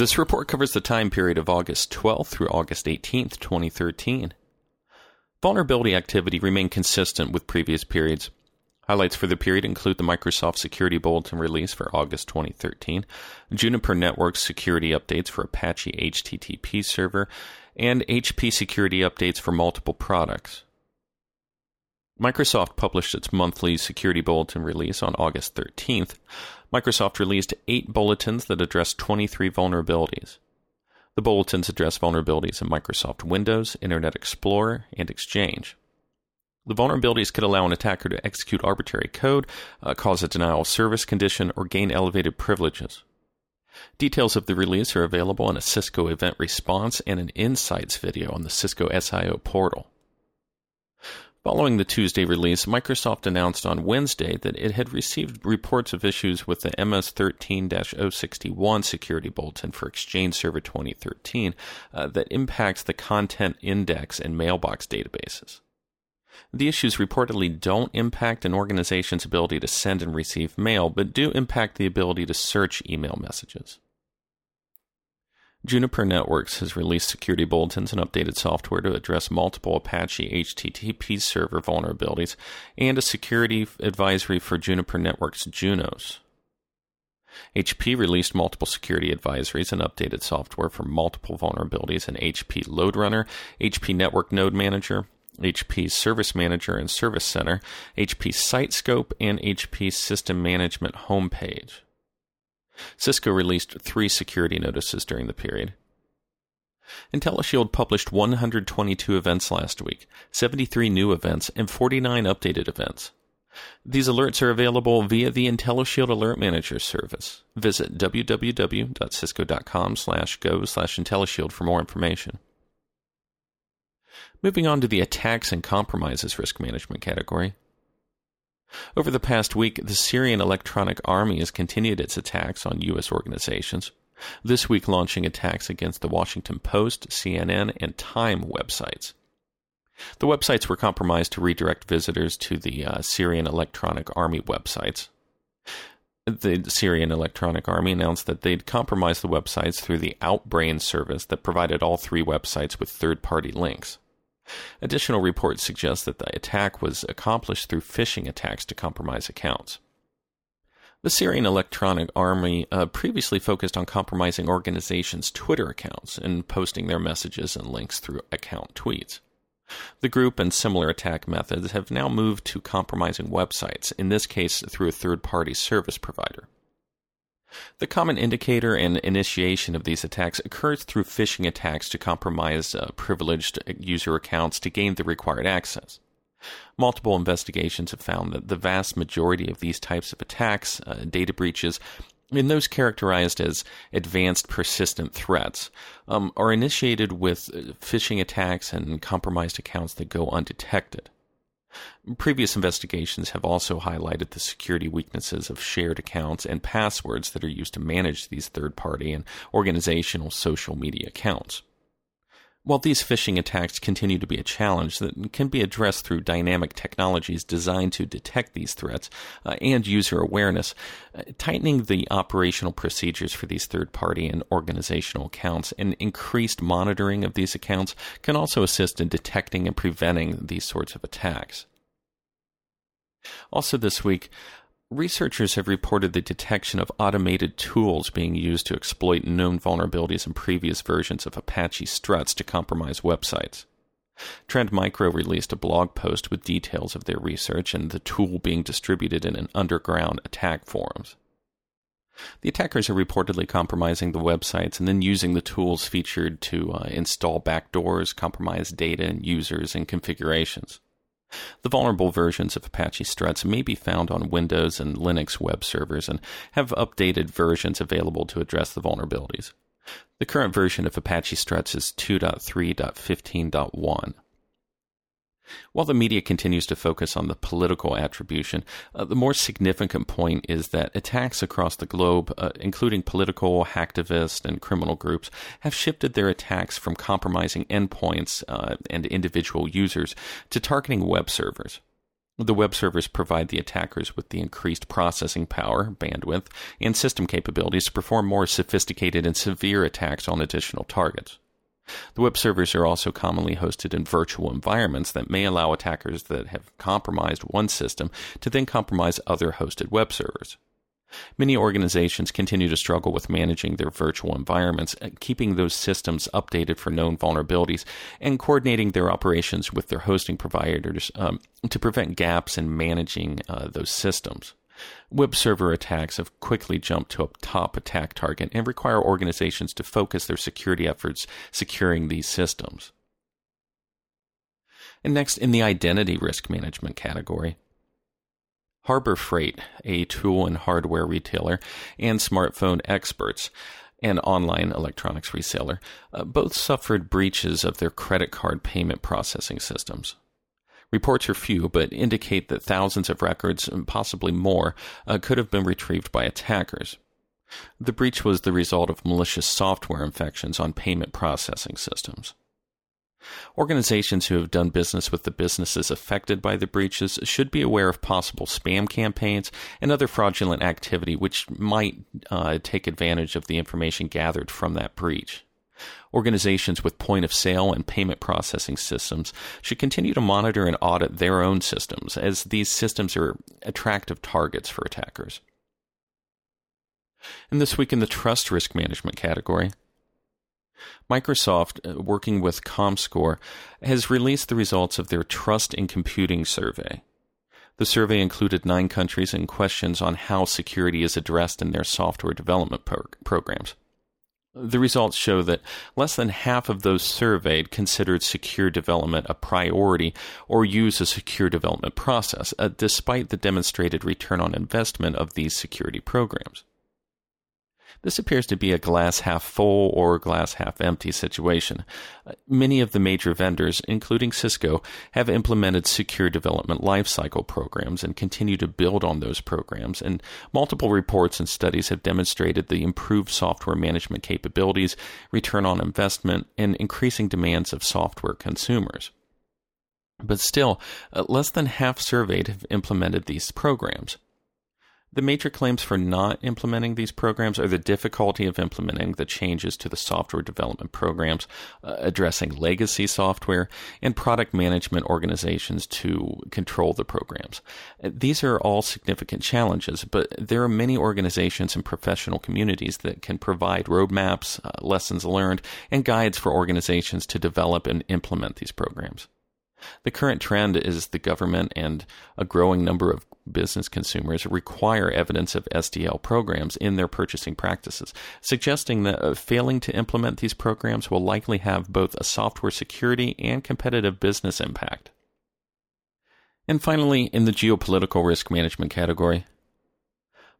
This report covers the time period of August 12th through August 18th, 2013. Vulnerability activity remained consistent with previous periods. Highlights for the period include the Microsoft Security Bulletin release for August 2013, Juniper Networks security updates for Apache HTTP server, and HP security updates for multiple products. Microsoft published its monthly Security Bulletin release on August 13th. Microsoft released eight bulletins that addressed 23 vulnerabilities. The bulletins address vulnerabilities in Microsoft Windows, Internet Explorer, and Exchange. The vulnerabilities could allow an attacker to execute arbitrary code, uh, cause a denial of service condition, or gain elevated privileges. Details of the release are available in a Cisco event response and an insights video on the Cisco SIO portal. Following the Tuesday release, Microsoft announced on Wednesday that it had received reports of issues with the MS 13 061 security bulletin for Exchange Server 2013 uh, that impacts the content index and mailbox databases. The issues reportedly don't impact an organization's ability to send and receive mail, but do impact the ability to search email messages. Juniper Networks has released security bulletins and updated software to address multiple Apache HTTP server vulnerabilities and a security advisory for Juniper Networks Junos. HP released multiple security advisories and updated software for multiple vulnerabilities in HP LoadRunner, HP Network Node Manager, HP Service Manager and Service Center, HP SiteScope, and HP System Management Homepage. Cisco released three security notices during the period. IntelliShield published 122 events last week, 73 new events, and 49 updated events. These alerts are available via the IntelliShield Alert Manager service. Visit www.cisco.com slash go slash IntelliShield for more information. Moving on to the attacks and compromises risk management category. Over the past week, the Syrian Electronic Army has continued its attacks on U.S. organizations, this week launching attacks against the Washington Post, CNN, and Time websites. The websites were compromised to redirect visitors to the uh, Syrian Electronic Army websites. The Syrian Electronic Army announced that they'd compromised the websites through the Outbrain service that provided all three websites with third party links. Additional reports suggest that the attack was accomplished through phishing attacks to compromise accounts. The Syrian Electronic Army uh, previously focused on compromising organizations' Twitter accounts and posting their messages and links through account tweets. The group and similar attack methods have now moved to compromising websites, in this case through a third party service provider. The common indicator and initiation of these attacks occurs through phishing attacks to compromise uh, privileged user accounts to gain the required access. Multiple investigations have found that the vast majority of these types of attacks, uh, data breaches, and those characterized as advanced persistent threats, um, are initiated with uh, phishing attacks and compromised accounts that go undetected. Previous investigations have also highlighted the security weaknesses of shared accounts and passwords that are used to manage these third party and organizational social media accounts. While these phishing attacks continue to be a challenge that can be addressed through dynamic technologies designed to detect these threats uh, and user awareness, uh, tightening the operational procedures for these third party and organizational accounts and increased monitoring of these accounts can also assist in detecting and preventing these sorts of attacks. Also, this week, Researchers have reported the detection of automated tools being used to exploit known vulnerabilities in previous versions of Apache struts to compromise websites. Trend Micro released a blog post with details of their research and the tool being distributed in an underground attack forums. The attackers are reportedly compromising the websites and then using the tools featured to uh, install backdoors, compromise data and users and configurations. The vulnerable versions of Apache Struts may be found on Windows and Linux web servers and have updated versions available to address the vulnerabilities. The current version of Apache Struts is 2.3.15.1. While the media continues to focus on the political attribution, uh, the more significant point is that attacks across the globe, uh, including political, hacktivist, and criminal groups, have shifted their attacks from compromising endpoints uh, and individual users to targeting web servers. The web servers provide the attackers with the increased processing power, bandwidth, and system capabilities to perform more sophisticated and severe attacks on additional targets. The web servers are also commonly hosted in virtual environments that may allow attackers that have compromised one system to then compromise other hosted web servers. Many organizations continue to struggle with managing their virtual environments, uh, keeping those systems updated for known vulnerabilities, and coordinating their operations with their hosting providers um, to prevent gaps in managing uh, those systems. Web server attacks have quickly jumped to a top attack target and require organizations to focus their security efforts securing these systems. And next, in the identity risk management category, Harbor Freight, a tool and hardware retailer, and smartphone experts, an online electronics reseller, uh, both suffered breaches of their credit card payment processing systems. Reports are few, but indicate that thousands of records, and possibly more, uh, could have been retrieved by attackers. The breach was the result of malicious software infections on payment processing systems. Organizations who have done business with the businesses affected by the breaches should be aware of possible spam campaigns and other fraudulent activity which might uh, take advantage of the information gathered from that breach. Organizations with point of sale and payment processing systems should continue to monitor and audit their own systems, as these systems are attractive targets for attackers. And this week in the trust risk management category, Microsoft, uh, working with ComScore, has released the results of their Trust in Computing survey. The survey included nine countries and questions on how security is addressed in their software development pro- programs. The results show that less than half of those surveyed considered secure development a priority or use a secure development process, uh, despite the demonstrated return on investment of these security programs. This appears to be a glass half full or glass half empty situation. Many of the major vendors, including Cisco, have implemented secure development lifecycle programs and continue to build on those programs. And multiple reports and studies have demonstrated the improved software management capabilities, return on investment, and increasing demands of software consumers. But still, uh, less than half surveyed have implemented these programs. The major claims for not implementing these programs are the difficulty of implementing the changes to the software development programs, uh, addressing legacy software, and product management organizations to control the programs. These are all significant challenges, but there are many organizations and professional communities that can provide roadmaps, uh, lessons learned, and guides for organizations to develop and implement these programs. The current trend is the government and a growing number of business consumers require evidence of SDL programs in their purchasing practices, suggesting that uh, failing to implement these programs will likely have both a software security and competitive business impact. And finally, in the geopolitical risk management category,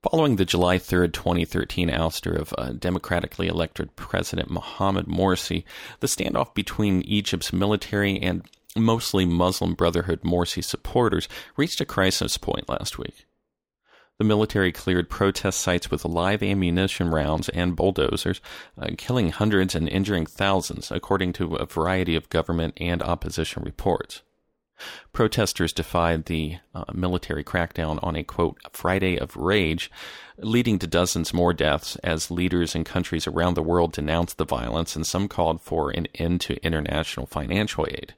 Following the July 3, 2013 ouster of uh, democratically elected President Mohamed Morsi, the standoff between Egypt's military and mostly Muslim Brotherhood Morsi supporters, reached a crisis point last week. The military cleared protest sites with live ammunition rounds and bulldozers, uh, killing hundreds and injuring thousands, according to a variety of government and opposition reports. Protesters defied the uh, military crackdown on a quote, Friday of Rage, leading to dozens more deaths as leaders in countries around the world denounced the violence and some called for an end to international financial aid.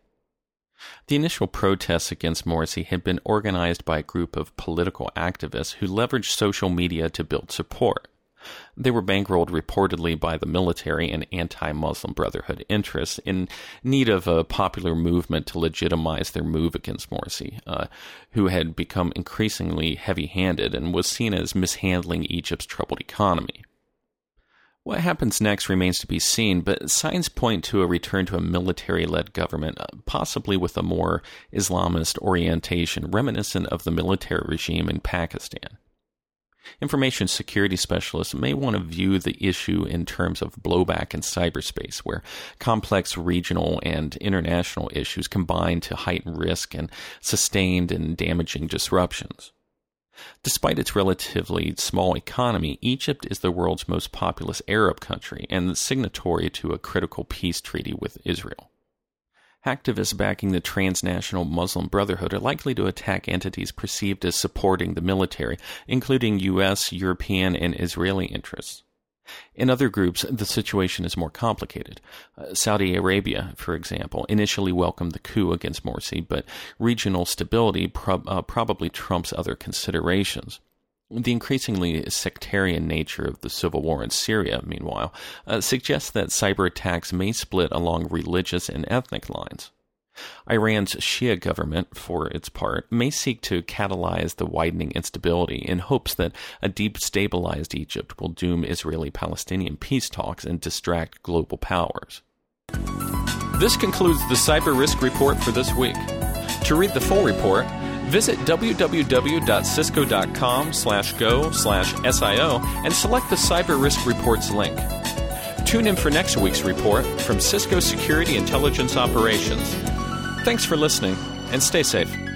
The initial protests against Morsi had been organized by a group of political activists who leveraged social media to build support. They were bankrolled reportedly by the military and anti Muslim Brotherhood interests in need of a popular movement to legitimize their move against Morsi, uh, who had become increasingly heavy handed and was seen as mishandling Egypt's troubled economy. What happens next remains to be seen, but signs point to a return to a military led government, uh, possibly with a more Islamist orientation reminiscent of the military regime in Pakistan. Information security specialists may want to view the issue in terms of blowback in cyberspace, where complex regional and international issues combine to heighten risk and sustained and damaging disruptions. Despite its relatively small economy, Egypt is the world's most populous Arab country and signatory to a critical peace treaty with Israel. Activists backing the transnational Muslim Brotherhood are likely to attack entities perceived as supporting the military, including U.S., European, and Israeli interests. In other groups, the situation is more complicated. Uh, Saudi Arabia, for example, initially welcomed the coup against Morsi, but regional stability uh, probably trumps other considerations. The increasingly sectarian nature of the civil war in Syria, meanwhile, uh, suggests that cyber attacks may split along religious and ethnic lines. Iran's Shia government, for its part, may seek to catalyze the widening instability in hopes that a destabilized Egypt will doom Israeli Palestinian peace talks and distract global powers. This concludes the Cyber Risk Report for this week. To read the full report, Visit www.cisco.com slash go slash SIO and select the Cyber Risk Reports link. Tune in for next week's report from Cisco Security Intelligence Operations. Thanks for listening and stay safe.